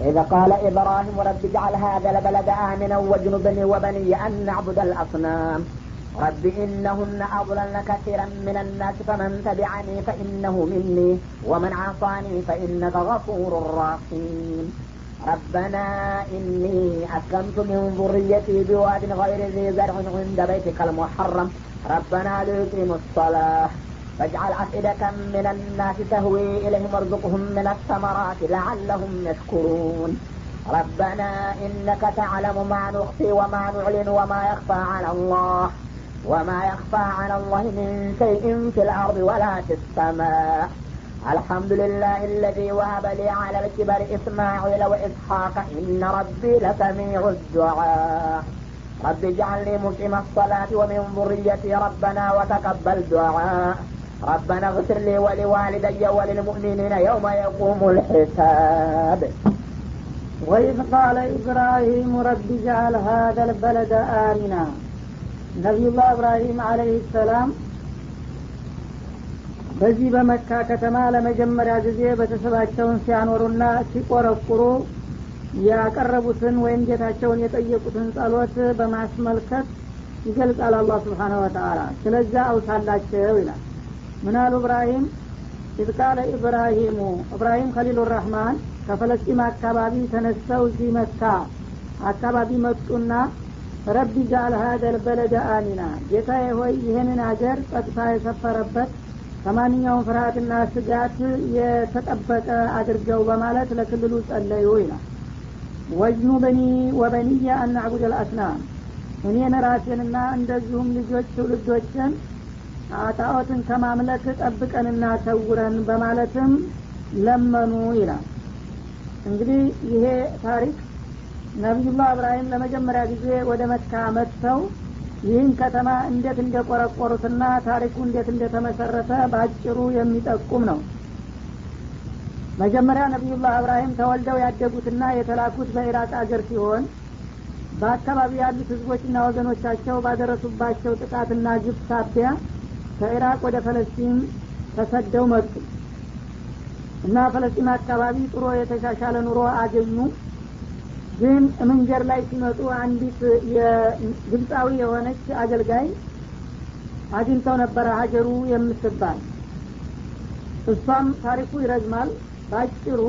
إذا قال إبراهيم رب اجعل هذا البلد آمنا واجنبني وبني أن نعبد الأصنام. رب إنهن أضللن كثيرا من الناس فمن تبعني فإنه مني ومن عصاني فإنك غفور رحيم. ربنا إني أسلمت من ذريتي بواد غير ذي زرع عند بيتك المحرم. ربنا ليقيموا الصلاة. فاجعل أفئدة من الناس تهوي إليهم وارزقهم من الثمرات لعلهم يشكرون. ربنا إنك تعلم ما نخفي وما نعلن وما يخفى على الله. وما يخفى على الله من شيء في الأرض ولا في السماء. الحمد لله الذي وهب لي على الكبر إسماعيل وإسحاق. إن ربي لسميع الدعاء. رب اجعلني مقيم الصلاة ومن ذريتي ربنا وتقبل دعاء. ربنا اغفر لي ولوالدي وللمؤمنين يوم يقوم الحساب وإذ قال إبراهيم رب اجعل هذا البلد آمنا ነቢዩላህ እብራሂም አለህ ሰላም በዚህ በመካ ከተማ ለመጀመሪያ ጊዜ ቤተሰባቸውን ሲያኖሩና ሲቆረቁሩ ያቀረቡትን ወይም ጌታቸውን የጠየቁትን ጸሎት በማስመልከት ይገልጻል አላህ ስብሓነ ወተአላ ስለዛ አውሳላቸው ይላል ምናሉ እብራሂም? إذ قال إبراهيم። እብራሂም خليل الرحمن ከፈለስጢም አካባቢ ተነስተው እዚህ መካ አካባቢ መጡና رب اجعل هذا البلد آمنا። ጌታዬ ሆይ ይህንን አገር ጸጥታ የሰፈረበት ከማንኛውም ፍርሃትና ስጋት የተጠበቀ አድርገው በማለት ለክልሉ ጸለዩ ይላል። واجنبني وبني أن نعبد الأصنام። እኔን ራሴንና እንደዚሁም ልጆች ትውልዶችን ጣዖትን ከማምለክ ጠብቀንና ሰውረን በማለትም ለመኑ ይላል። እንግዲህ ይሄ ታሪክ ነቢዩላህ እብራሂም ለመጀመሪያ ጊዜ ወደ መካ መጥተው ይህን ከተማ እንዴት እንደቆረቆሩትና ታሪኩ እንዴት እንደተመሰረተ በአጭሩ የሚጠቁም ነው። መጀመሪያ ነቢዩላህ እብራሂም ተወልደው ያደጉትና የተላኩት በኢራቅ አገር ሲሆን በአካባቢ ያሉት ህዝቦችና ወገኖቻቸው ባደረሱባቸው ጥቃትና ግብ ሳቢያ ከኢራቅ ወደ ፈለስጢን ተሰደው መጡ እና ፈለስጢን አካባቢ ጥሩ የተሻሻለ ኑሮ አገኙ። ግን መንገድ ላይ ሲመጡ አንዲት የግብፃዊ የሆነች አገልጋይ አግኝተው ነበረ ሀጀሩ የምትባል። እሷም ታሪኩ ይረዝማል። ባጭሩ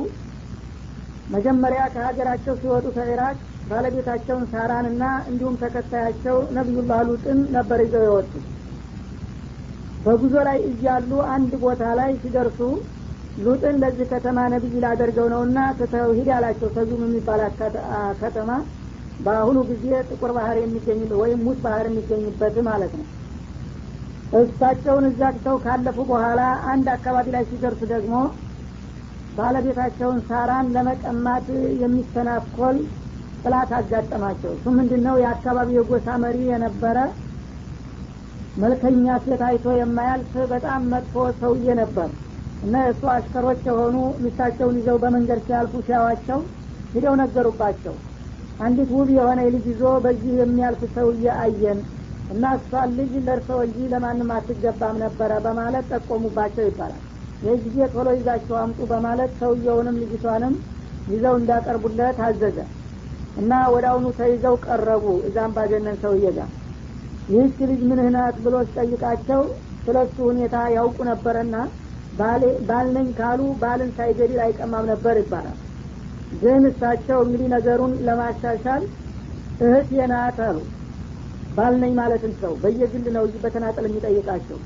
መጀመሪያ ከሀገራቸው ሲወጡ ከኢራቅ ባለቤታቸውን ሳራንና እንዲሁም ተከታያቸው ነቢዩላህ ሉጥን ነበር ይዘው የወጡ በጉዞ ላይ እያሉ አንድ ቦታ ላይ ሲደርሱ ሉጥን ለዚህ ከተማ ነቢይ ላደርገው ነውና ተተውሂድ አላቸው። ተዙም የሚባል ከተማ በአሁኑ ጊዜ ጥቁር ባህር የሚገኝ ወይም ሙት ባህር የሚገኝበት ማለት ነው። እሳቸውን እዛ ትተው ካለፉ በኋላ አንድ አካባቢ ላይ ሲደርሱ ደግሞ ባለቤታቸውን ሳራን ለመቀማት የሚተናኮል ጥላት አጋጠማቸው። እሱ ምንድን ነው የአካባቢው የጎሳ መሪ የነበረ መልከኛ ሴት አይቶ የማያልፍ በጣም መጥፎ ሰውዬ ነበር። እና የእሱ አሽከሮች የሆኑ ሚስታቸውን ይዘው በመንገድ ሲያልፉ ሲያዋቸው ሂደው ነገሩባቸው። አንዲት ውብ የሆነ ልጅ ይዞ በዚህ የሚያልፍ ሰውዬ አየን እና እሷን ልጅ ለእርሰው እንጂ ለማንም አትገባም ነበረ በማለት ጠቆሙባቸው ይባላል። ይህ ጊዜ ቶሎ ይዛቸው አምጡ በማለት ሰውየውንም ልጅቷንም ይዘው እንዳቀርቡለት አዘዘ። እና ወደ አሁኑ ተይዘው ቀረቡ እዛም ባገነን ሰውዬ ጋር ይህች ልጅ ምንህ ናት ብሎ ሲጠይቃቸው ስለ እሱ ሁኔታ ያውቁ ነበረና ባልነኝ ካሉ ባልን ሳይገድል አይቀማም ነበር ይባላል። ግን እሳቸው እንግዲህ ነገሩን ለማሻሻል እህት የናት አሉ። ባልነኝ ማለትን ሰው በየግል ነው በተናጠል የሚጠይቃቸው።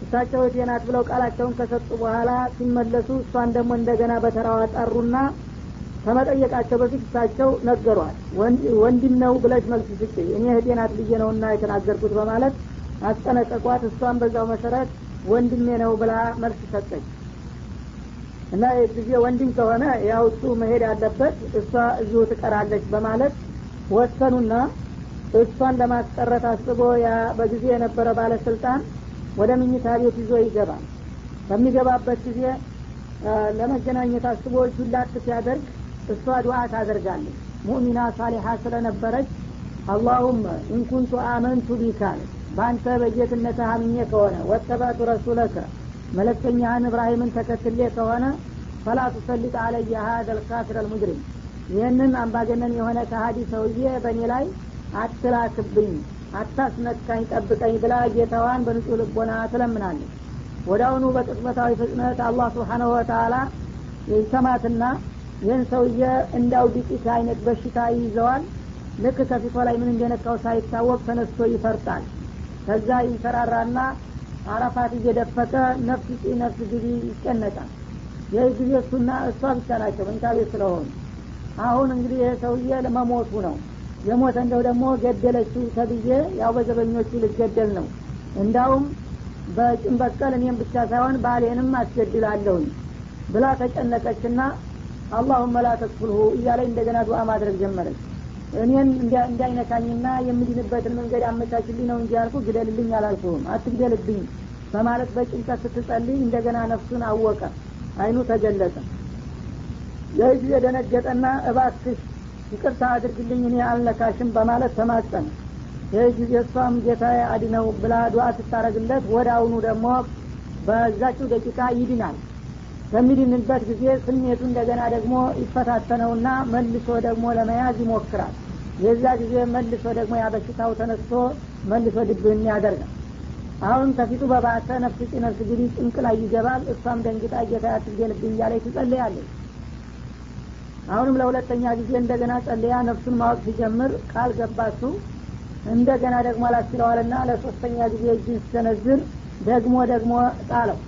እሳቸው እህት የናት ብለው ቃላቸውን ከሰጡ በኋላ ሲመለሱ እሷን ደግሞ እንደገና በተራዋ ጠሩና ከመጠየቃቸው በፊት እሳቸው ነገሯል። ወንድም ነው ብለሽ መልስ ስጭ እኔ እህቴ ናት ብዬ ነውና የተናገርኩት በማለት አስጠነቀቋት። እሷን በዛው መሰረት ወንድሜ ነው ብላ መልስ ሰጠች። እና ጊዜ ወንድም ከሆነ ያው እሱ መሄድ ያለበት እሷ እዚሁ ትቀራለች በማለት ወሰኑና እሷን ለማስቀረት አስቦ ያ በጊዜ የነበረ ባለስልጣን ወደ ምኝታ ቤት ይዞ ይገባል። በሚገባበት ጊዜ ለመገናኘት አስቦ ላክ ሲያደርግ እሷ ዱዓ ታደርጋለች። مؤمنة صالحة ስለነበረች اللهم إن كنت آمنت بك በአንተ በጌትነት አምኜ ከሆነ واتبعت رسولك መለክተኛህን እብራሂምን ተከትሌ ከሆነ فلا تسلط علي هذا الكافر المجرم ይህንን አምባገነን የሆነ ከሀዲ ሰውዬ በእኔ ላይ አትላክብኝ አታስነካኝ ጠብቀኝ ብላ ጌታዋን በንጹህ ልቦና ትለምናለች። ወዳውኑ በቅጽበታዊ ፍጥነት አላህ ስብሓነሁ ወተላ ይሰማትና ይህን ሰውዬ እንዳው ዲቂት አይነት በሽታ ይይዘዋል። ልክ ከፊቷ ላይ ምን እንደነካው ሳይታወቅ ተነስቶ ይፈርጣል። ከዛ ይንሰራራና አረፋት እየደፈቀ ነፍስ ጪ ነፍስ ግቢ ይጨነቃል ይህ ጊዜ እሱና እሷ ብቻ ናቸው መኝታ ቤት ስለሆኑ። አሁን እንግዲህ ይህ ሰውዬ ለመሞቱ ነው። የሞተ እንደው ደግሞ ገደለችው ተብዬ ያው በዘበኞቹ ልገደል ነው። እንዳውም በጭን በቀል እኔም ብቻ ሳይሆን ባሌንም አስገድላለሁኝ ብላ ተጨነቀችና አላሁመ ላ ተክፍልሁ እያለ እንደገና ዱዓ ማድረግ ጀመረች እኔን እንዳይነካኝና የምድንበትን መንገድ አመቻችልኝ ነው እንጂ ያልኩ ግደልልኝ አላልኩህም። አትግደልብኝ በማለት በጭንቀት ስትጸልይ እንደገና ነፍሱን አወቀ አይኑ ተገለጠ። ይህ ጊዜ ደነገጠና እባክሽ ይቅርታ አድርግልኝ እኔ አልነካሽም በማለት ተማጸነ። ይህ ጊዜ እሷም ጌታ አድነው ብላ ዱዓ ስታረግለት ወደ አሁኑ ደግሞ በዛችው ደቂቃ ይድናል በሚድንበት ጊዜ ስሜቱ እንደገና ደግሞ ይፈታተነውና መልሶ ደግሞ ለመያዝ ይሞክራል። የዛ ጊዜ መልሶ ደግሞ ያበሽታው ተነስቶ መልሶ ድብህን ያደርጋል። አሁን ከፊቱ በባሰ ነፍስ ጭ ነፍስ ግዲ ጭንቅ ላይ ይገባል። እሷም ደንግጣ ጌታ ያትገለብኝ እያለች ትጸልያለች። አሁንም ለሁለተኛ ጊዜ እንደገና ጸልያ ነፍሱን ማወቅ ሲጀምር ቃል ገባችሁ እንደገና ደግሞ አላስችለዋልና ለሶስተኛ ጊዜ እጅን ሲሰነዝር ደግሞ ደግሞ ጣለው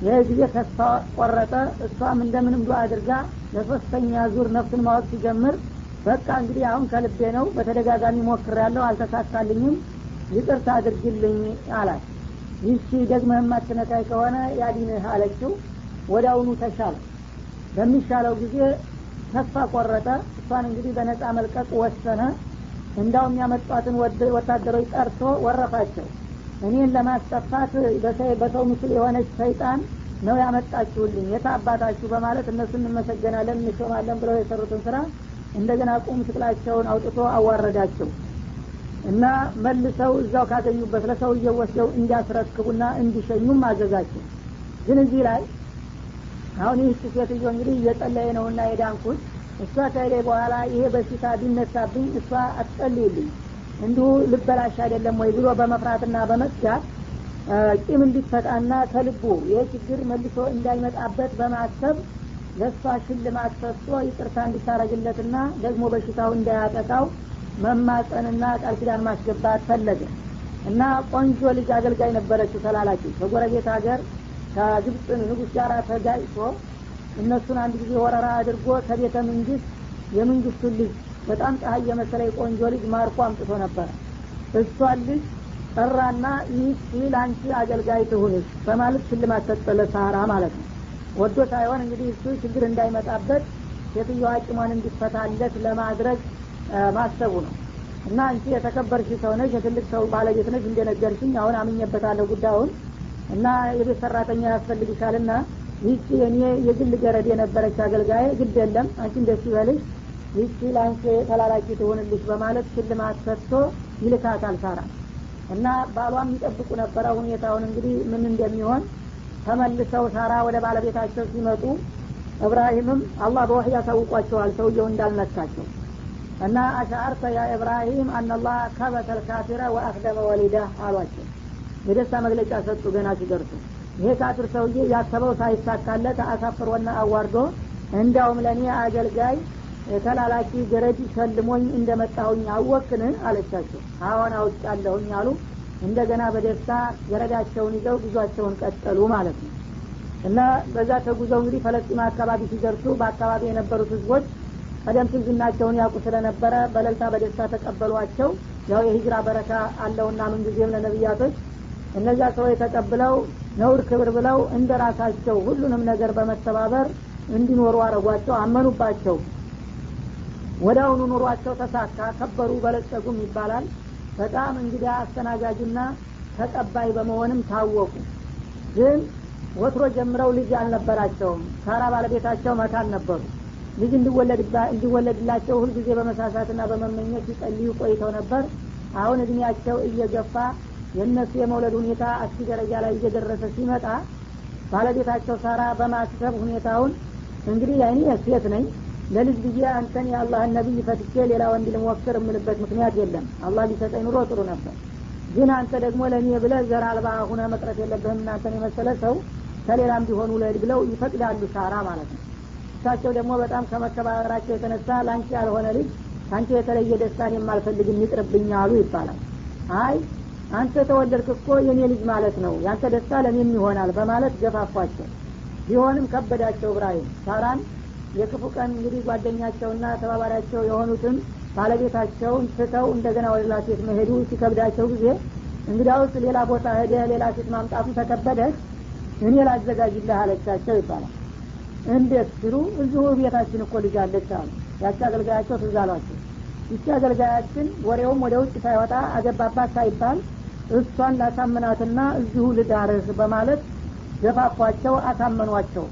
ይህ ጊዜ ተስፋ ቆረጠ። እሷም እንደምንም ዱ አድርጋ ለሶስተኛ ዙር ነፍሱን ማወቅ ሲጀምር በቃ እንግዲህ አሁን ከልቤ ነው በተደጋጋሚ ሞክር ያለው አልተሳካልኝም ይቅርታ አድርግልኝ አላት። ይህቺ ደግመህ የማትነካይ ከሆነ ያዲንህ አለችው። አሁኑ ተሻለ። በሚሻለው ጊዜ ተስፋ ቆረጠ። እሷን እንግዲህ በነጻ መልቀቅ ወሰነ። እንዳውም ያመጧትን ወታደሮች ጠርቶ ወረፋቸው እኔን ለማስጠፋት በሰው ምስል የሆነች ሰይጣን ነው ያመጣችሁልኝ። የታ አባታችሁ በማለት እነሱ እንመሰገናለን እንሾማለን ብለው የሰሩትን ስራ እንደገና ቁም ስቅላቸውን አውጥቶ አዋረዳቸው እና መልሰው እዛው ካገኙበት ለሰውየው ወስደው እንዲያስረክቡና እንዲሸኙም አዘዛቸው። ግን እዚህ ላይ አሁን ይህች ሴትዮ እንግዲህ እየጸለየ ነውና የዳንኩት እሷ ከሄደ በኋላ ይሄ በሽታ ቢነሳብኝ እሷ አትጸልይልኝ እንዲሁ ልበላሽ አይደለም ወይ ብሎ በመፍራትና በመስጋት ቂም እንዲፈጣና ከልቡ ይህ ችግር መልሶ እንዳይመጣበት በማሰብ ለእሷ ሽልማት ሰጥቶ ይቅርታ እንዲታረግለትና ደግሞ በሽታው እንዳያጠቃው መማፀንና ቃል ኪዳን ማስገባት ፈለገ። እና ቆንጆ ልጅ አገልጋይ ነበረችው ተላላኪ። ከጎረቤት ሀገር ከግብፅ ንጉስ ጋር ተጋጭቶ እነሱን አንድ ጊዜ ወረራ አድርጎ ከቤተ መንግስት የመንግስቱን ልጅ በጣም ፀሐይ የመሰለ ቆንጆ ልጅ ማርኮ አምጥቶ ነበረ እሷን ልጅ ጠራና ይህች ለአንቺ አገልጋይ ትሁንሽ በማለት ሽልማት ሰጠለ ሳራ ማለት ነው። ወዶ ሳይሆን እንግዲህ እሱ ችግር እንዳይመጣበት ሴትዮዋ አቂሟን እንዲፈታለት ለማድረግ ማሰቡ ነው። እና አንቺ የተከበርሽ ሰው ነሽ የትልቅ ሰው ባለቤት ነሽ እንደነገርሽኝ አሁን አምኜበታለሁ ጉዳዩን እና የቤት ሰራተኛ ያስፈልግሻልና ይህቺ የኔ የግል ገረድ የነበረች አገልጋይ ግድ የለም አንቺ እንደሱ ይበልሽ ይህቺ ለአንቺ ተላላኪ ትሆንልሽ በማለት ሽልማት ሰጥቶ ይልካታል ሳራ እና ባሏም ይጠብቁ ነበረ ሁኔታውን። እንግዲህ ምን እንደሚሆን ተመልሰው ሳራ ወደ ባለቤታቸው ሲመጡ እብራሂምም አላህ በወህይ ያሳውቋቸዋል ሰውየው እንዳልነካቸው። እና አሻአርተ ያ ኢብራሂም አናላህ ከበተ ልካፊረ ወአክደመ ወሊዳ አሏቸው። የደስታ መግለጫ ሰጡ ገና ሲደርሱ። ይሄ ካፊር ሰውዬ ያሰበው ሳይሳካለት አሳፍሮና አዋርዶ እንዲያውም ለእኔ አገልጋይ ተላላኪ ገረድ ሸልሞኝ እንደመጣሁኝ አወክን አለቻቸው። አሁን አውጫለሁኝ አሉ። እንደገና በደስታ ገረዳቸውን ይዘው ጉዟቸውን ቀጠሉ ማለት ነው። እና በዛ ተጉዘው እንግዲህ ፈለስጢማ አካባቢ ሲደርሱ በአካባቢ የነበሩት ህዝቦች ቀደም ሲል ዝናቸውን ያውቁ ስለነበረ በለልታ በደስታ ተቀበሏቸው። ያው የሂጅራ በረካ አለውና ምንጊዜም ለነቢያቶች እነዚያ ሰዎች ተቀብለው ነውር ክብር ብለው እንደ ራሳቸው ሁሉንም ነገር በመተባበር እንዲኖሩ አረጓቸው አመኑባቸው አሁኑ ኑሯቸው ተሳካ ከበሩ በለጸጉም ይባላል። በጣም እንግዲህ አስተናጋጅና ተቀባይ በመሆንም ታወቁ። ግን ወትሮ ጀምረው ልጅ አልነበራቸውም። ሳራ ባለቤታቸው መካን ነበሩ። ልጅ እንዲወለድላቸው ሁልጊዜ በመሳሳትና በመመኘት ሲጸልዩ ቆይተው ነበር። አሁን እድሜያቸው እየገፋ የእነሱ የመውለድ ሁኔታ አስኪ ደረጃ ላይ እየደረሰ ሲመጣ ባለቤታቸው ሳራ በማሰብ ሁኔታውን እንግዲህ እኔ ሴት ነኝ ለልጅ ብዬ አንተን የአላህን ነቢይ ፈትቼ ሌላ ወንድ ልሞክር የምልበት ምክንያት የለም። አላህ ሊሰጠኝ ኑሮ ጥሩ ነበር። ግን አንተ ደግሞ ለእኔ ብለ ዘር አልባ ሁነ መቅረት የለብህም እናንተን የመሰለ ሰው ከሌላም ቢሆኑ ውለድ ብለው ይፈቅዳሉ ሳራ ማለት ነው። እሳቸው ደግሞ በጣም ከመከባበራቸው የተነሳ ለአንቺ ያልሆነ ልጅ ከአንቺ የተለየ ደስታን የማልፈልግ ይቅርብኝ ይባላል። አይ አንተ ተወለድክ እኮ የኔ ልጅ ማለት ነው። ያንተ ደስታ ለእኔም ይሆናል በማለት ገፋፏቸው። ቢሆንም ከበዳቸው እብራሂም ሳራን የክፉ ቀን እንግዲህ ጓደኛቸውና ተባባሪያቸው የሆኑትን ባለቤታቸውን ስተው እንደገና ወደ ሌላ ሴት መሄዱ ሲከብዳቸው ጊዜ እንግዲያውስ ሌላ ቦታ ሄደ ሌላ ሴት ማምጣቱ ተከበደህ እኔ ላዘጋጅልህ አለቻቸው ይባላል። እንዴት ሲሉ እዚሁ ቤታችን እኮ ልጅ አሉ። ያቺ አገልጋያቸው ትዝ ይቺ አገልጋያችን ወሬውም ወደ ውጭ ሳይወጣ አገባባት ሳይባል እሷን ላሳምናትና እዚሁ ልዳርህ በማለት ገፋፏቸው አሳመኗቸው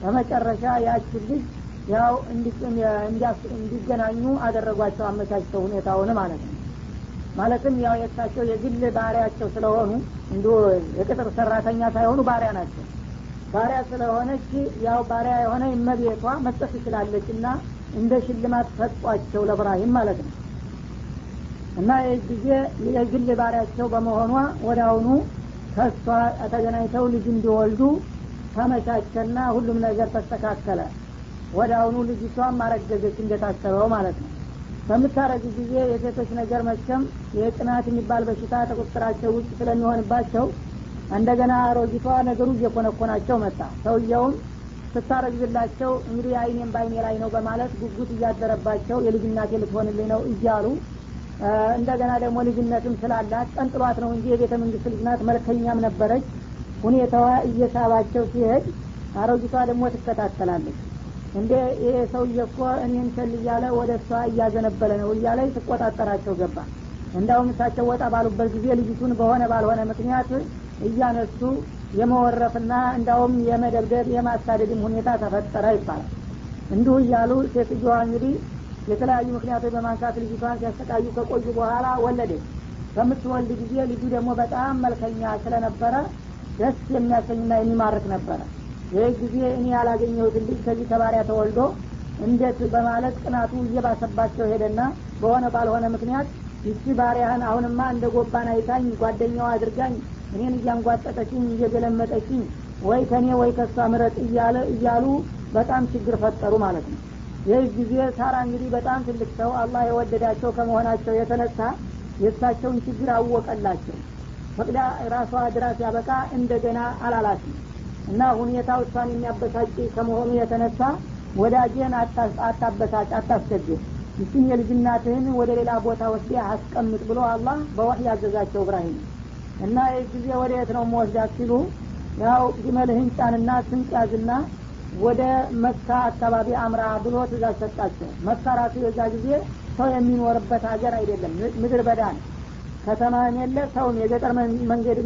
በመጨረሻ ያችን ልጅ ያው እንዲገናኙ አደረጓቸው አመቻቸው ሁኔታውን ማለት ነው። ማለትም ያው የእሳቸው የግል ባህሪያቸው ስለሆኑ እንዲ የቅጥር ሰራተኛ ሳይሆኑ ባሪያ ናቸው። ባሪያ ስለሆነች ያው ባሪያ የሆነ እመቤቷ መስጠት ትችላለች እና እንደ ሽልማት ሰጧቸው ለብራሂም ማለት ነው። እና ይህ ጊዜ የግል ባሪያቸው በመሆኗ ወደ አሁኑ ተገናኝተው ልጅ እንዲወልዱ ተመቻቸና ሁሉም ነገር ተስተካከለ። ወደ አሁኑ ልጅቷም አረገዘች እንደታሰበው ማለት ነው። በምታረግ ጊዜ የሴቶች ነገር መቸም የቅናት የሚባል በሽታ ተቁጥራቸው ውጭ ስለሚሆንባቸው እንደገና አሮጊቷ ነገሩ እየኮነኮናቸው መጣ። ሰውየውም ስታረግዝላቸው እንግዲህ አይኔም በአይኔ ላይ ነው በማለት ጉጉት እያደረባቸው የልጅናቴ ልትሆንልኝ ነው እያሉ እንደገና ደግሞ ልጅነትም ስላላት ቀንጥሏት ነው እንጂ የቤተ መንግስት ልጅ ናት መልከኛም ነበረች ሁኔታዋ እየሳባቸው ሲሄድ አሮጊቷ ደግሞ ትከታተላለች። እንደ ይሄ ሰውዬ እኮ እኔን ቸል እያለ ወደ እሷ እያዘነበለ ነው እያለ ትቆጣጠራቸው ገባ። እንዳውም እሳቸው ወጣ ባሉበት ጊዜ ልጅቱን በሆነ ባልሆነ ምክንያት እያነሱ የመወረፍና እንዳውም የመደብደብ የማሳደድም ሁኔታ ተፈጠረ ይባላል። እንዲሁ እያሉ ሴትዮዋ እንግዲህ የተለያዩ ምክንያቶች በማንሳት ልጅቷን ሲያሰቃዩ ከቆዩ በኋላ ወለደች። በምትወልድ ጊዜ ልጁ ደግሞ በጣም መልከኛ ስለነበረ ደስ የሚያሰኝና የሚማርክ ነበረ። ይህ ጊዜ እኔ ያላገኘሁትን ልጅ ከዚህ ከባሪያ ተወልዶ እንዴት በማለት ቅናቱ እየባሰባቸው ሄደና በሆነ ባልሆነ ምክንያት ይቺ ባሪያህን አሁንማ እንደ ጎባን አይታኝ ጓደኛዋ አድርጋኝ እኔን እያንጓጠጠችኝ እየገለመጠችኝ ወይ ከኔ ወይ ከሷ ምረጥ እያለ እያሉ በጣም ችግር ፈጠሩ ማለት ነው። ይህ ጊዜ ሳራ እንግዲህ በጣም ትልቅ ሰው አላህ የወደዳቸው ከመሆናቸው የተነሳ የእሳቸውን ችግር አወቀላቸው ፈቅዳ ራሷ ድራስ ያበቃ እንደገና አላላትም። እና ሁኔታው እሷን የሚያበሳጭ ከመሆኑ የተነሳ ወዳጄን አታበሳጭ አታስቸግር ይችን የልጅናትህን ወደ ሌላ ቦታ ወስዴ አስቀምጥ ብሎ አላህ በወህይ ያዘዛቸው እብራሂም። እና ይህ ጊዜ ወደ የት ነው መወስዳት ሲሉ ያው ግመልህን ጫንና ስንቅ ወደ መካ አካባቢ አምራ ብሎ ትእዛዝ ሰጣቸው። መካ ራሱ የዛ ጊዜ ሰው የሚኖርበት ሀገር አይደለም ምድር በዳ ነው ከተማም የለ ሰውም የገጠር መንገድ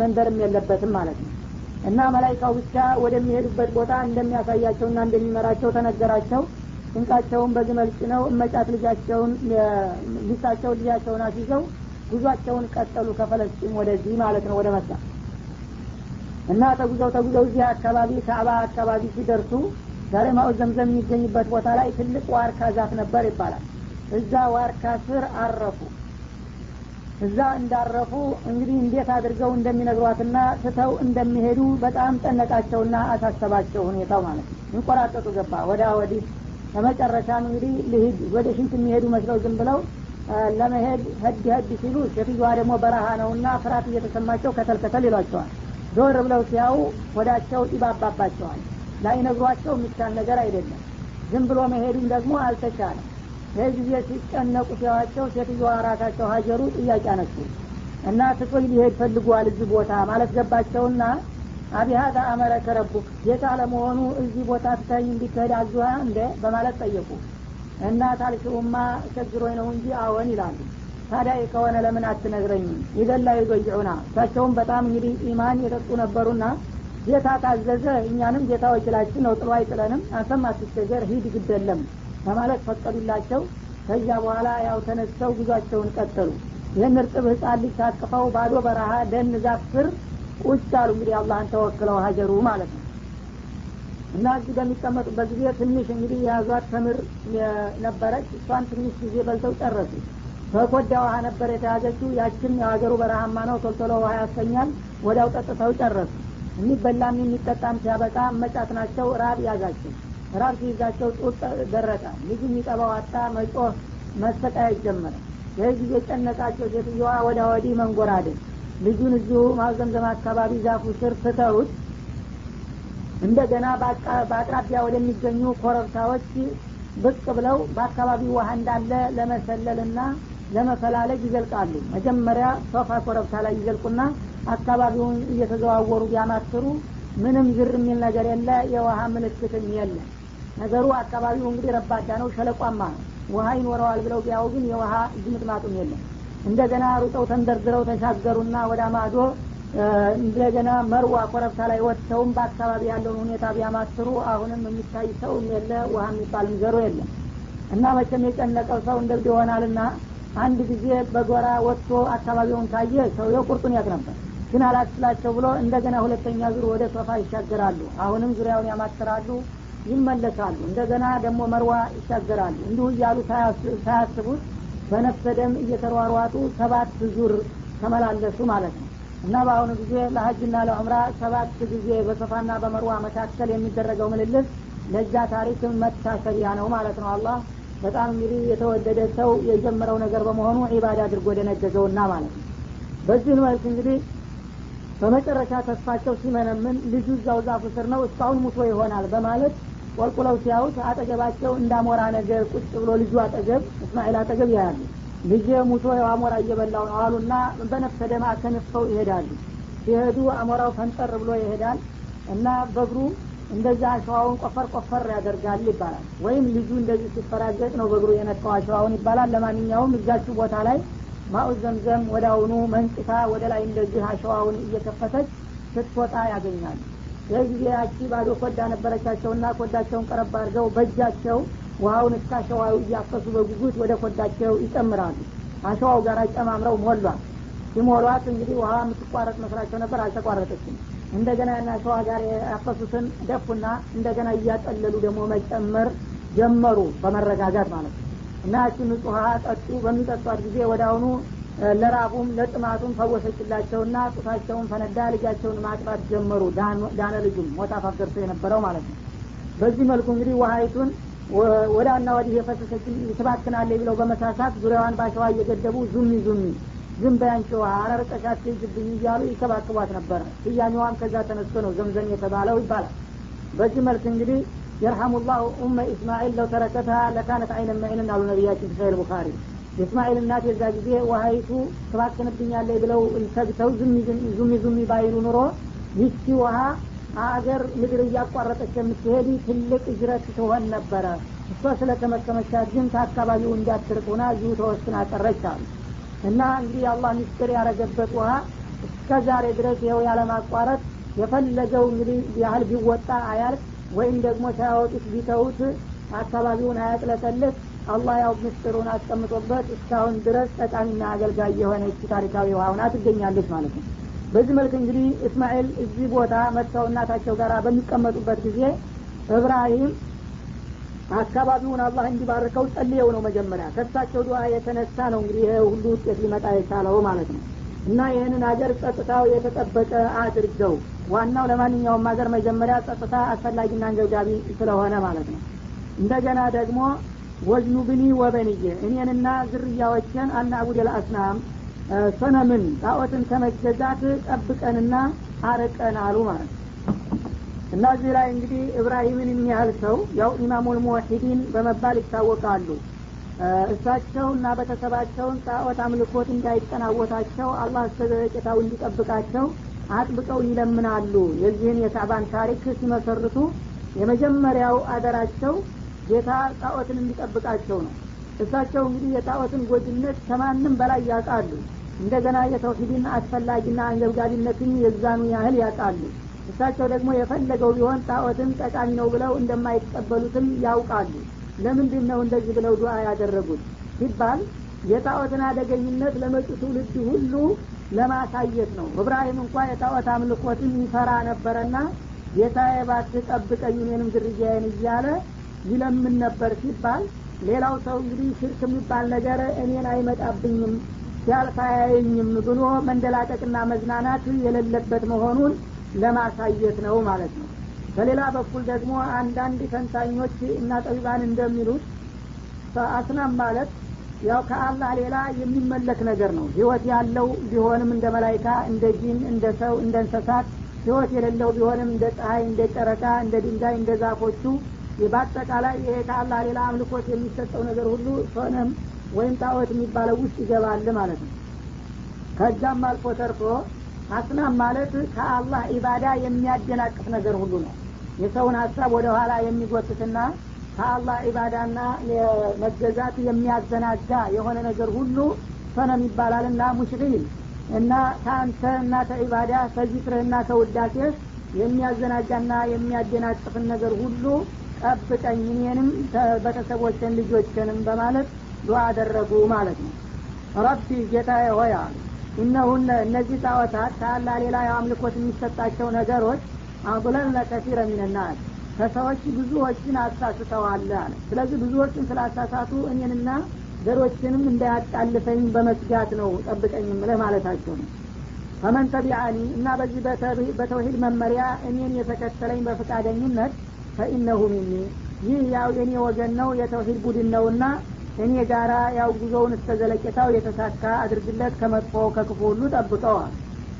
መንደርም የለበትም ማለት ነው። እና መላይካው ብቻ ወደሚሄዱበት ቦታ እንደሚያሳያቸውና እንደሚመራቸው ተነገራቸው። ስንቃቸውን በግመል ጭነው እመጫት ልጃቸውን ሊሳቸው ልጃቸውን አስይዘው ጉዟቸውን ቀጠሉ ከፈለስጢም ወደዚህ ማለት ነው ወደ መካ። እና ተጉዘው ተጉዘው እዚህ አካባቢ ከአባ አካባቢ ሲደርሱ ዛሬ ዘምዘም የሚገኝበት ቦታ ላይ ትልቅ ዋርካ ዛፍ ነበር ይባላል። እዛ ዋርካ ስር አረፉ እዛ እንዳረፉ እንግዲህ እንዴት አድርገው እንደሚነግሯትና ትተው እንደሚሄዱ በጣም ጨነቃቸውና አሳሰባቸው ሁኔታው ማለት ነው። እንቆራጠጡ ገባ። ወዳ ወዲህ በመጨረሻም እንግዲህ ልሂድ ወደ ሽንት የሚሄዱ መስለው ዝም ብለው ለመሄድ ህድ ህድ ሲሉ ሴትዮዋ ደግሞ በረሃ ነውና ፍርሃት እየተሰማቸው ከተል ከተል ይሏቸዋል። ዞር ብለው ሲያው ወዳቸው ይባባባቸዋል ላይነግሯቸው የሚቻል ነገር አይደለም። ዝም ብሎ መሄዱም ደግሞ አልተቻለም ይህ ጊዜ ሲጨነቁ ሲያዋቸው ሴትዮዋ ራሳቸው ሀጀሩ ጥያቄ አነሱ። እና ትቶኝ ሊሄድ ፈልጓል እዚህ ቦታ ማለት ገባቸውና አቢሃዛ አመረከ ረቡክ ጌታ ለመሆኑ እዚህ ቦታ ትተኝ እንዲትሄድ አዙሃ እንደ በማለት ጠየቁ። እና ታልሽውማ ቸግሮኝ ነው እንጂ አዎን ይላሉ። ታዲያ ከሆነ ለምን አትነግረኝም? ይዘላ ይዞይዑና እሳቸውም በጣም እንግዲህ ኢማን የጠጡ ነበሩና ጌታ ታዘዘ እኛንም ጌታ ወኪላችን ነው ጥሎ አይጥለንም። አንተም አትቸገር ሂድ ግደለም በማለት ፈቀዱላቸው። ከዚያ በኋላ ያው ተነስተው ጉዟቸውን ቀጠሉ። ይህን እርጥብ ህጻን ልጅ ታቅፈው ባዶ በረሃ ደን ዛፍ ስር ቁጭ አሉ። እንግዲህ አላህን ተወክለው ሀጀሩ ማለት ነው። እና እዚህ በሚቀመጡበት ጊዜ ትንሽ እንግዲህ የያዟት ተምር ነበረች እሷን ትንሽ ጊዜ በልተው ጨረሱ። በኮዳ ውሃ ነበር የተያዘችው። ያችን የሀገሩ በረሃማ ነው ቶልቶሎ ውሃ ያሰኛል ወዲያው ጠጥተው ጨረሱ። የሚበላም የሚጠጣም ሲያበቃ መጫት ናቸው። ራብ ያዛቸው ራብ ሲይዛቸው ጡት ደረቀ ልጁ የሚጠባው አጣ መጮህ መሰቃየት ጀመረ። ይህ ጊዜ ጨነቃቸው ሴትዮዋ ወዳ ወዲህ መንጎራደን ልጁን እዚሁ ማዘምዘም አካባቢ ዛፉ ስር ትተውት እንደገና በአቅራቢያ ወደሚገኙ ኮረብታዎች ብቅ ብለው በአካባቢው ውሃ እንዳለ ለመሰለልና ለመፈላለግ ይዘልቃሉ። መጀመሪያ ሶፋ ኮረብታ ላይ ይዘልቁና አካባቢውን እየተዘዋወሩ ቢያማትሩ ምንም ዝር የሚል ነገር የለ የውሃ ምልክትም የለ ነገሩ አካባቢው እንግዲህ ረባዳ ነው ሸለቋማ ነው። ውሃ ይኖረዋል ብለው ቢያው ግን የውሃ ዝምጥማጡም የለም። እንደገና ሩጠው ተንደርድረው ተሻገሩና ወደ አማዶ እንደገና መርዋ ኮረብታ ላይ ወጥተውም በአካባቢ ያለውን ሁኔታ ቢያማትሩ አሁንም የሚታይ ሰውም የለ ውሃ የሚባል ዘሮ የለም። እና መቼም የጨነቀው ሰው እንደብድ ይሆናልና አንድ ጊዜ በጎራ ወጥቶ አካባቢውን ካየ ሰውየው ቁርጡን ያቅ ነበር። ግን አላስላቸው ብሎ እንደገና ሁለተኛ ዙር ወደ ሶፋ ይሻገራሉ። አሁንም ዙሪያውን ያማትራሉ ይመለሳሉ። እንደገና ደግሞ መርዋ ይሻገራሉ። እንዲሁ እያሉ ሳያስቡት በነፍሰ ደም እየተሯሯጡ ሰባት ዙር ተመላለሱ ማለት ነው። እና በአሁኑ ጊዜ ለሀጅና ለዑምራ ሰባት ጊዜ በሶፋና በመርዋ መካከል የሚደረገው ምልልስ ለዛ ታሪክ መታሰቢያ ነው ማለት ነው። አላህ በጣም እንግዲህ የተወደደ ሰው የጀመረው ነገር በመሆኑ ዒባዳ አድርጎ ደነገገውና ማለት ነው። በዚህ መልክ እንግዲህ በመጨረሻ ተስፋቸው ሲመነምን ልጁ እዛው ዛፉ ስር ነው እስካሁን ሙቶ ይሆናል በማለት ቆልቁለው ሲያዩት አጠገባቸው እንዳሞራ ነገር ቁጭ ብሎ ልጁ አጠገብ እስማኤል አጠገብ ያያሉ። ልጅ ሙቶ አሞራ እየበላው ነው አሉና በነፍሰ ደማ ተንፈው ይሄዳሉ። ሲሄዱ አሞራው ፈንጠር ብሎ ይሄዳል እና በእግሩ እንደዛ አሸዋውን ቆፈር ቆፈር ያደርጋል ይባላል። ወይም ልጁ እንደዚህ ሲፈራገጥ ነው በእግሩ የነካው አሸዋውን ይባላል። ለማንኛውም እዛችሁ ቦታ ላይ ማኡ ዘምዘም ወደ አሁኑ መንጭታ ወደ ላይ እንደዚህ አሸዋውን እየከፈተች ስትወጣ ያገኛሉ ይህ ጊዜ ያቺ ባዶ ኮዳ ነበረቻቸውና ኮዳቸውን ቀረብ አድርገው በእጃቸው ውሃውን እስከ አሸዋው እያፈሱ በጉጉት ወደ ኮዳቸው ይጨምራሉ። አሸዋው ጋር ጨማምረው ሞሏል። ሲሞሏት እንግዲህ ውሃ የምትቋረጥ መስራቸው ነበር አልተቋረጠችም። እንደገና ና አሸዋ ጋር ያፈሱትን ደፉና እንደገና እያጠለሉ ደግሞ መጨመር ጀመሩ በመረጋጋት ማለት ነው። እና ያችን ንጹህ ጠጡ። በሚጠጧት ጊዜ ወደ አሁኑ ለራቡም ለጥማቱም ፈወሰችላቸውና ጡታቸውን ፈነዳ ልጃቸውን ማጥባት ጀመሩ። ዳነ ልጁም ሞት ደርሶ የነበረው ማለት ነው። በዚህ መልኩ እንግዲህ ውሀይቱን ወዳና ወዲህ የፈሰሰችን ትባክናለ ብለው በመሳሳት ዙሪያዋን ባሸዋ እየገደቡ ዙሚ ዙሚ ዝም በያንቺ ውሃ አረርቀሻት ትይዝብኝ እያሉ ይከባክቧት ነበረ ስያሜዋም ከዛ ተነስቶ ነው ዘምዘም የተባለው ይባላል። በዚህ መልክ እንግዲህ የርሐሙላሁ ኡመ ኢስማኤል ለው ተረከታ ለካነት አይነ መዒንን አሉ ነቢያችን ሰሂህ ቡኻሪ የእስማኤል እናት የዛ ጊዜ ውሀይቱ ትባክንብኛለች ብለው ሰግተው ዙሚ ዙሚ ባይሉ ኑሮ ይቺ ውሀ አገር ምድር እያቋረጠች የምትሄድ ትልቅ እጅረት ትሆን ነበረ። እሷ ስለተመከመቻት ግን ከአካባቢው እንዳትርቁና እዚሁ ተወስና ቀረች አሉ። እና እንግዲህ የአላህ ሚስጥር ያረገበት ውሀ እስከ ዛሬ ድረስ ይኸው ያለማቋረጥ የፈለገው እንግዲህ ያህል ቢወጣ አያልቅ ወይም ደግሞ ሳያወጡት ቢተውት አካባቢውን አያጥለቀልቅ አላህ ያው ምስጢሩን አስቀምጦበት እስካሁን ድረስ ጠቃሚና አገልጋይ የሆነች ታሪካዊ ውሃውና ትገኛለች ማለት ነው። በዚህ መልክ እንግዲህ እስማኤል እዚህ ቦታ መጥተው እናታቸው ጋር በሚቀመጡበት ጊዜ እብራሂም አካባቢውን አላህ እንዲባርከው ጸልየው ነው መጀመሪያ። ከሳቸው ዱዓ የተነሳ ነው እንግዲህ ይሄ ሁሉ ውጤት ሊመጣ የቻለው ማለት ነው። እና ይህንን ሀገር ጸጥታው የተጠበቀ አድርገው ዋናው ለማንኛውም ሀገር መጀመሪያ ጸጥታ አስፈላጊና አንገብጋቢ ስለሆነ ማለት ነው። እንደገና ደግሞ ወዝኑ ብኒ ወበንዬ እኔንና ዝርያዎችን አናቡድ ልአስናም ሰነምን ጣዖትን ከመገዛት ጠብቀንና አረቀን አሉ ማለት እና እዚህ ላይ እንግዲህ እብራሂምን የሚያህል ሰው ያው ኢማሙል ሙወሒዲን በመባል ይታወቃሉ። እሳቸው እና ቤተሰባቸውን ጣዖት አምልኮት እንዳይጠናወታቸው አላህ እስከዘለቄታው እንዲጠብቃቸው አጥብቀው ይለምናሉ። የዚህን የካዕባን ታሪክ ሲመሰርቱ የመጀመሪያው አደራቸው ጌታ ጣዖትን እንዲጠብቃቸው ነው። እሳቸው እንግዲህ የጣዖትን ጎጅነት ከማንም በላይ ያውቃሉ። እንደገና የተውሂድን አስፈላጊና አንገብጋቢነትን የዛኑ ያህል ያውቃሉ። እሳቸው ደግሞ የፈለገው ቢሆን ጣዖትን ጠቃሚ ነው ብለው እንደማይቀበሉትም ያውቃሉ። ለምንድን ነው እንደዚህ ብለው ዱዓ ያደረጉት? ሲባል የጣዖትን አደገኝነት ለመጪ ትውልድ ሁሉ ለማሳየት ነው። እብራሂም እንኳ የጣዖት አምልኮትን ይፈራ ነበረና ጌታዬ እባክህ ጠብቀኝ እኔንም ዝርያዬን እያለ ይለምን ነበር ሲባል ሌላው ሰው እንግዲህ ሽርክ የሚባል ነገር እኔን አይመጣብኝም ሲያልፍ አያየኝም ብሎ መንደላቀቅና መዝናናት የሌለበት መሆኑን ለማሳየት ነው ማለት ነው። በሌላ በኩል ደግሞ አንዳንድ ተንታኞች እና ጠቢባን እንደሚሉት አስናም ማለት ያው ከአላህ ሌላ የሚመለክ ነገር ነው። ህይወት ያለው ቢሆንም እንደ መላይካ እንደ ጂን እንደ ሰው እንደ እንስሳት ህይወት የሌለው ቢሆንም እንደ ፀሐይ እንደ ጨረቃ እንደ ድንጋይ እንደ ዛፎቹ በአጠቃላይ ይሄ ከአላህ ሌላ አምልኮት የሚሰጠው ነገር ሁሉ ሶነም ወይም ጣዖት የሚባለው ውስጥ ይገባል ማለት ነው። ከዛም አልፎ ተርፎ አስናም ማለት ከአላህ ኢባዳ የሚያደናቅፍ ነገር ሁሉ ነው። የሰውን ሀሳብ ወደ ኋላ የሚጎትትና ከአላህ ኢባዳና መገዛት የሚያዘናጋ የሆነ ነገር ሁሉ ሰነም ይባላል እና ሙሽሪል እና ከአንተ እና ከኢባዳ ከዚክርህና ከውዳሴህ የሚያዘናጋና የሚያደናቅፍን ነገር ሁሉ ጠብቀኝ እኔንም ቤተሰቦችን ልጆችንም በማለት ዱዓ አደረጉ ማለት ነው። ረቢ ጌታዬ ሆይ እነሁነ እነዚህ ጣዖታት ከአላህ ሌላ የአምልኮት የሚሰጣቸው ነገሮች አضለልነ ከሲረ ሚንናስ ከሰዎች ብዙዎችን አሳስተዋል አለ። ስለዚህ ብዙዎችን ስላሳሳቱ እኔንና ዘሮችንም እንዳያጣልፈኝ በመስጋት ነው ጠብቀኝ ምልህ ማለታቸው ነው። ፈመን ተቢአኒ እና በዚህ በተውሂድ መመሪያ እኔን የተከተለኝ በፈቃደኝነት ፈኢነሁ ሚኒ። ይህ ያው የኔ ወገን ነው የተውሂድ ቡድን ነውና እኔ ጋራ ያው ጉዞውን እስከ ዘለቄታው የተሳካ አድርግለት ከመጥፎ ከክፉ ሁሉ ጠብቀዋል።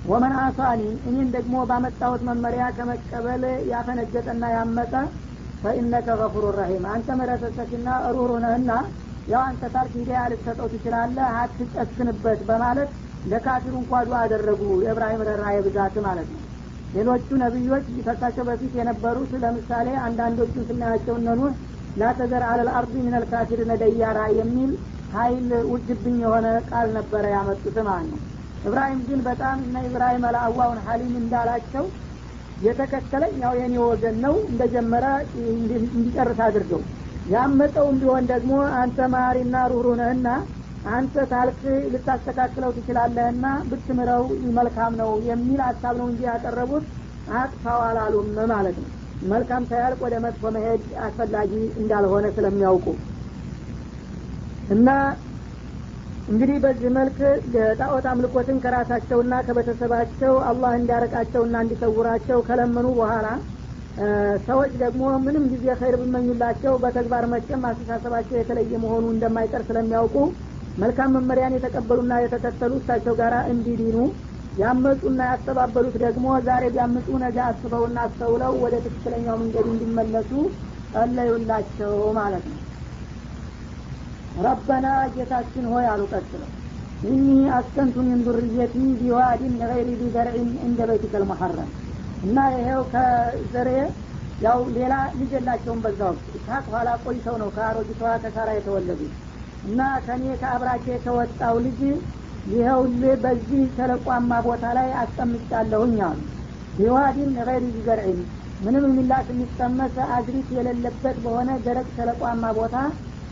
ወመን አሳኒ እኔን ደግሞ ባመጣሁት መመሪያ ከመቀበል ያፈነገጠና ያመጠ ፈኢነከ ገፉሩ ረሂም አንተ መረሰሰችና ሩህሩ ነህና ያው አንተ ታርክ ሂዳያ ልትሰጠው ትችላለህ አትጨክንበት በማለት ለካፊሩ እንኳ አደረጉ። የእብራሂም ረራዬ ብዛት ማለት ነው ሌሎቹ ነቢዮች ከሳቸው በፊት የነበሩት ለምሳሌ አንዳንዶቹን ስናያቸው እነኑ ላተዘር አለል አርዲ ሚነል የሚል ሀይል ውጅብኝ የሆነ ቃል ነበረ ያመጡት ማለት ነው። እብራሂም ግን በጣም እነ ኢብራሂም አልአዋውን ሀሊም እንዳላቸው የተከተለኝ ያው የኔ ወገን ነው እንደጀመረ እንዲጨርስ አድርገው። ያመጠውም ቢሆን ደግሞ አንተ ማሪና ሩህሩ ነህና አንተ ታልክ ልታስተካክለው ትችላለህና ብትምረው መልካም ነው የሚል ሀሳብ ነው እንጂ ያቀረቡት አጥፋው አላሉም ማለት ነው። መልካም ሳያልቅ ወደ መጥፎ መሄድ አስፈላጊ እንዳልሆነ ስለሚያውቁ። እና እንግዲህ በዚህ መልክ ጣዖት አምልኮትን ከራሳቸውና ከቤተሰባቸው አላህ እንዲያረቃቸውና እንዲሰውራቸው ከለመኑ በኋላ ሰዎች ደግሞ ምንም ጊዜ ኸይር ብመኙላቸው በተግባር መቼም አስተሳሰባቸው የተለየ መሆኑ እንደማይቀር ስለሚያውቁ መልካም መመሪያን የተቀበሉና የተከተሉ እሳቸው ጋር እንዲዲኑ ያመፁና ያስተባበሉት ደግሞ ዛሬ ቢያምፁ ነገ አስበውና አስተውለው ወደ ትክክለኛው መንገድ እንዲመለሱ ጸለዩላቸው ማለት ነው። ربنا ጌታችን ሆይ አሉ ቀጥለው إني أسكنت من ذريتي بواد غير ذي زرع عند بيتك المحرم እና ይሄው ከዘሬ ያው ሌላ ልጅ የላቸውም በዛ ወቅት ኋላ ቆይተው ነው ከአሮጊቷ ከሳራ የተወለዱ እና ከኔ ከአብራኬ ከወጣው ልጅ ይኸው በዚህ ሸለቋማ ቦታ ላይ አስቀምጫለሁኝ አሉ። بواد غير ذي زرع ምንም የሚላስ የሚቀመስ አዝርዕት የሌለበት በሆነ ደረቅ ሸለቋማ ቦታ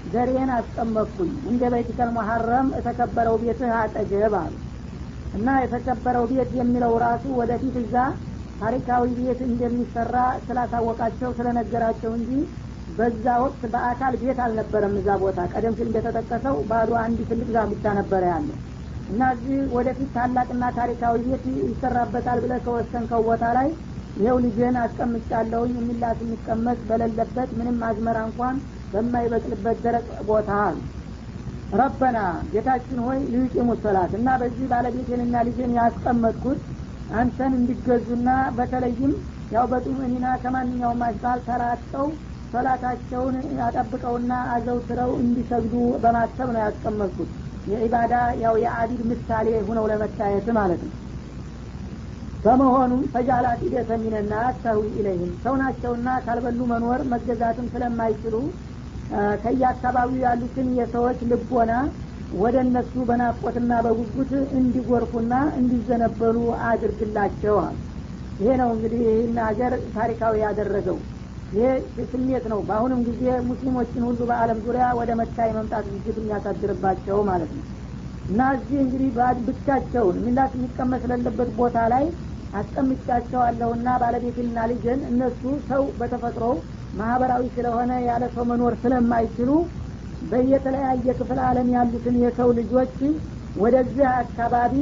ዘሬን አስቀመጥኩኝ። እንደ በይቲከል መሐረም የተከበረው ቤትህ አጠገብ አሉ። እና የተከበረው ቤት የሚለው ራሱ ወደፊት እዛ ታሪካዊ ቤት እንደሚሰራ ስላሳወቃቸው ስለነገራቸው እንጂ በዛ ወቅት በአካል ቤት አልነበረም እዛ ቦታ። ቀደም ሲል እንደተጠቀሰው ባዶ አንድ ትልቅ ዛፍ ብቻ ነበረ ያለው። እና እዚህ ወደፊት ታላቅና ታሪካዊ ቤት ይሰራበታል ብለ ከወሰንከው ቦታ ላይ ይኸው ልጅህን አስቀምጫለሁኝ የሚላስ የሚቀመጥ በሌለበት ምንም አዝመራ እንኳን በማይበቅልበት ደረቅ ቦታ አሉ ረበና ጌታችን ሆይ ልዩቂሙ ሰላት እና በዚህ ባለቤቴንና ልጅን ያስቀመጥኩት አንተን እንዲገዙና በተለይም ያው በጡምኒና ከማንኛውም አሽባል ተራጠው ሶላታቸውን አጠብቀውና አዘውትረው እንዲሰግዱ በማሰብ ነው ያስቀመጥኩት። የዒባዳ ያው የአቢድ ምሳሌ ሁነው ለመታየት ማለት ነው። በመሆኑም ፈጃላት ሂደተ ሚነና ተህዊ ኢለይህም ሰው ናቸውና ካልበሉ መኖር መገዛትም ስለማይችሉ ከየአካባቢው ያሉትን የሰዎች ልቦና ወደ እነሱ በናፍቆትና በጉጉት እንዲጎርፉና እንዲዘነበሉ አድርግላቸዋል ይሄ ነው እንግዲህ ይህን ሀገር ታሪካዊ ያደረገው ይሄ ስሜት ነው። በአሁንም ጊዜ ሙስሊሞችን ሁሉ በአለም ዙሪያ ወደ መካ የመምጣት ዝግጅት የሚያሳድርባቸው ማለት ነው። እና እዚህ እንግዲህ ብቻቸውን ሚላት የሚቀመስ ለለበት ቦታ ላይ አስቀምጫቸዋለሁና ባለቤትና ልጅን እነሱ ሰው በተፈጥሮ ማህበራዊ ስለሆነ ያለ ሰው መኖር ስለማይችሉ በየተለያየ ክፍለ ዓለም ያሉትን የሰው ልጆች ወደዚህ አካባቢ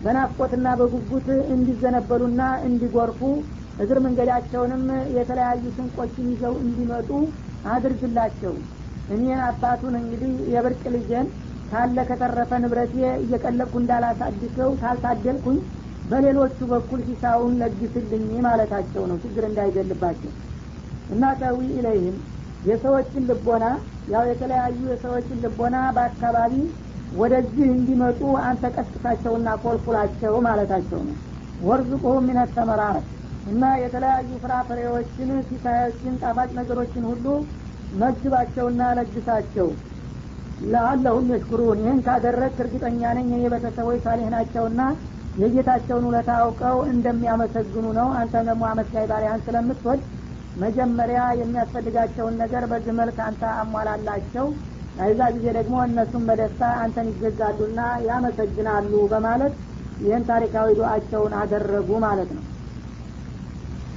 በናፍቆትና በጉጉት እንዲዘነበሉና እንዲጎርፉ እግር መንገዳቸውንም የተለያዩ ስንቆችን ይዘው እንዲመጡ አድርግላቸው። እኔን አባቱን እንግዲህ የብርቅ ልጄን ካለ ከተረፈ ንብረቴ እየቀለብኩ እንዳላሳድሰው ካልታደልኩኝ በሌሎቹ በኩል ሂሳውን ለግስልኝ ማለታቸው ነው። ችግር እንዳይገልባቸው እና ተዊ ኢለይህም የሰዎችን ልቦና ያው የተለያዩ የሰዎችን ልቦና በአካባቢ ወደዚህ እንዲመጡ አንተ ቀስቅሳቸውና ኮልኩላቸው ማለታቸው ነው። ወርዝቁሁ ሚነ ተመራረት እና የተለያዩ ፍራፍሬዎችን ሲሳዮችን ጣፋጭ ነገሮችን ሁሉ መግባቸውና ለግሳቸው። ለአለሁም የሽኩሩን። ይህን ካደረግ እርግጠኛ ነኝ የኔ ቤተሰቦች ሳሌህ ናቸውና የጌታቸውን ውለታ አውቀው እንደሚያመሰግኑ ነው። አንተም ደግሞ አመስጋይ ባሪያን ስለምትወድ መጀመሪያ የሚያስፈልጋቸውን ነገር በዚህ መልክ አንተ አሟላላቸው። ከዛ ጊዜ ደግሞ እነሱም በደስታ አንተን ይገዛሉና ያመሰግናሉ በማለት ይህን ታሪካዊ ዱአቸውን አደረጉ ማለት ነው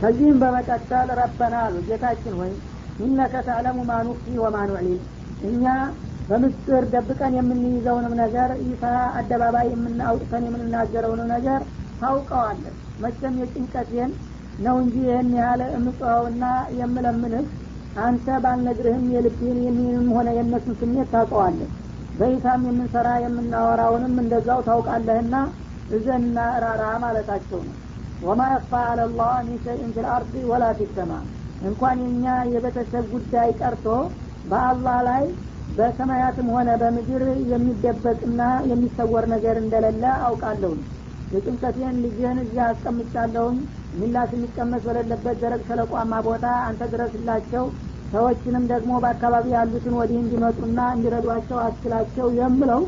ከዚህም በመቀጠል ረበና ጌታችን ሆይ ኢነከ ተዕለሙ ማኑፊ ወማኑዕሊን እኛ በምስጢር ደብቀን የምንይዘውንም ነገር ይፋ አደባባይ የምናውጥተን የምንናገረውን ነገር ታውቀዋለን መቼም የጭንቀቴን ነው እንጂ ይህን ያህል እምጽኸውና የምለምንህ አንተ ባልነግርህም የልብህን የሚንም ሆነ የእነሱን ስሜት ታውቀዋለህ። በይታም የምንሰራ የምናወራውንም እንደዛው ታውቃለህና እዘንና እራራ ማለታቸው ነው ወማ የክፋ አለላህ ሚን ሸይን ፊ ልአርድ ወላ ፊ ሰማ። እንኳን የኛ የቤተሰብ ጉዳይ ቀርቶ በአላህ ላይ በሰማያትም ሆነ በምድር የሚደበቅና የሚሰወር ነገር እንደሌለ አውቃለሁኝ። የጭንቀቴን ልጅህን እዚያ አስቀምጫለሁኝ። ሚላስ የሚቀመስ በሌለበት ደረቅ ሸለቋማ ቦታ አንተ ድረስላቸው ሰዎችንም ደግሞ በአካባቢ ያሉትን ወዲህ እንዲመጡና እንዲረዷቸው አስችላቸው የምለው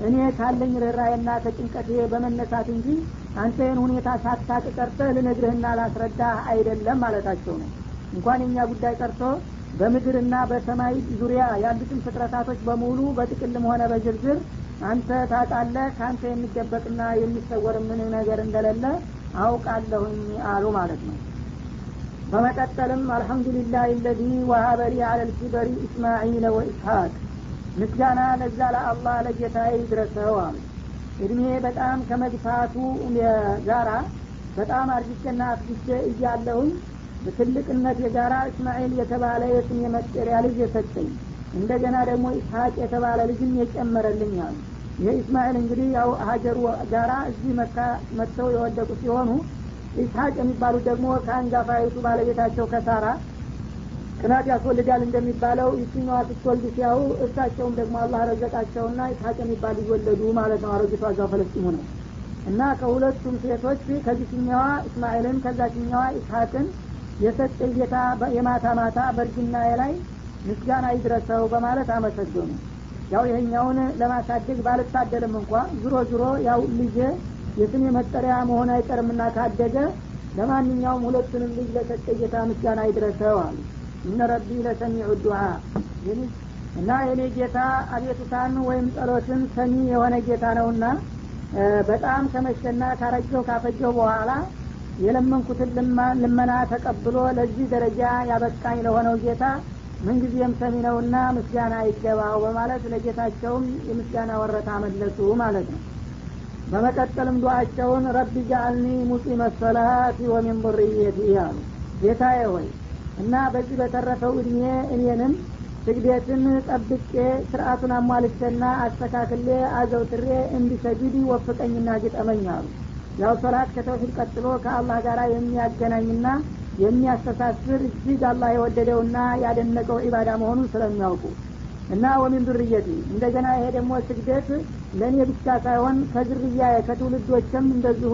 እኔ ካለኝ ርኅራዬና ከጭንቀቴ በመነሳት እንጂ አንተ ይህን ሁኔታ ሳታቅ ቀርተህ ልነግርህና ላስረዳህ አይደለም ማለታቸው ነው። እንኳን የኛ ጉዳይ ቀርቶ በምድርና በሰማይ ዙሪያ ያሉትን ፍጥረታቶች በሙሉ በጥቅልም ሆነ በዝርዝር አንተ ታውቃለህ ከአንተ የሚደበቅና የሚሰወር ምን ነገር እንደሌለ አውቃለሁኝ አሉ ማለት ነው። በመቀጠልም አልሐምዱሊላህ ለዚ ወሀበሊ አለ ልኪበሪ እስማዒለ ወኢስሐቅ ምስጋና ለዛ ለአላህ ለጌታ ይድረሰው አሉ እድሜ በጣም ከመግፋቱ ጋራ በጣም አርጅቼና አፍጅቼ እያለሁኝ በትልቅነት የጋራ እስማኤል የተባለ የስም የመጠሪያ ልጅ የሰጠኝ እንደገና ደግሞ ኢስሐቅ የተባለ ልጅም የጨመረልኝ አሉ። ይህ እስማኤል እንግዲህ ያው ሀጀሩ ጋራ እዚህ መካ መጥተው የወደቁ ሲሆኑ ኢስሐቅ የሚባሉት ደግሞ ከአንጋፋይቱ ባለቤታቸው ከሳራ ቅናት ያስወልዳል እንደሚባለው ይችኛዋ ስትወልድ ሲያው እሳቸውም ደግሞ አላህ ረዘቃቸውና ኢስሐቅ የሚባል ልጅ ወለዱ ማለት ነው። አረጊቷ እዛው ፈለስጢሙ ነው እና ከሁለቱም ሴቶች ከዚችኛዋ እስማኤልን ከዛችኛዋ ኢስሐቅን የሰጠ ጌታ የማታ ማታ በእርጅናዬ ላይ ምስጋና ይድረሰው በማለት አመሰገኑ። ያው ይሄኛውን ለማሳደግ ባልታደልም እንኳ ዝሮ ዝሮ ያው ልጄ የስሜ መጠሪያ መሆን አይቀርምና ካደገ ለማንኛውም ሁለቱንም ልጅ ለሰጠ ጌታ ምስጋና ይድረሰው አሉ እነ ረቢ ለሰሚዑ ዱዓ። እና የኔ ጌታ አቤቱታን ወይም ጸሎትን ሰሚ የሆነ ጌታ ነውና በጣም ከመሸና ካረጀው ካፈጀው በኋላ የለመንኩትን ልመና ተቀብሎ ለዚህ ደረጃ ያበቃኝ ለሆነው ጌታ ምንጊዜም ሰሚ ነውና ምስጋና ይገባው በማለት ለጌታቸውም የምስጋና ወረታ መለሱ ማለት ነው። በመቀጠልም ዱአቸውን ረቢ ጃአልኒ ሙቂመ ሰላት ወሚን ዙርየቲ አሉ ጌታዬ ሆይ እና በዚህ በተረፈው እድሜ እኔንም ስግደትን ጠብቄ ስርአቱን አሟልቼና አስተካክሌ አዘውትሬ እንዲሰግድ ወፍቀኝና ግጠመኝ አሉ። ያው ሶላት ከተውሂድ ቀጥሎ ከአላህ ጋር የሚያገናኝና የሚያስተሳስር እጅግ አላህ የወደደውና ያደነቀው ዒባዳ መሆኑን ስለሚያውቁ እና ወሚን ዱርየቲ። እንደገና ይሄ ደግሞ ስግደት ለእኔ ብቻ ሳይሆን ከዝርያ ከትውልዶችም እንደዚሁ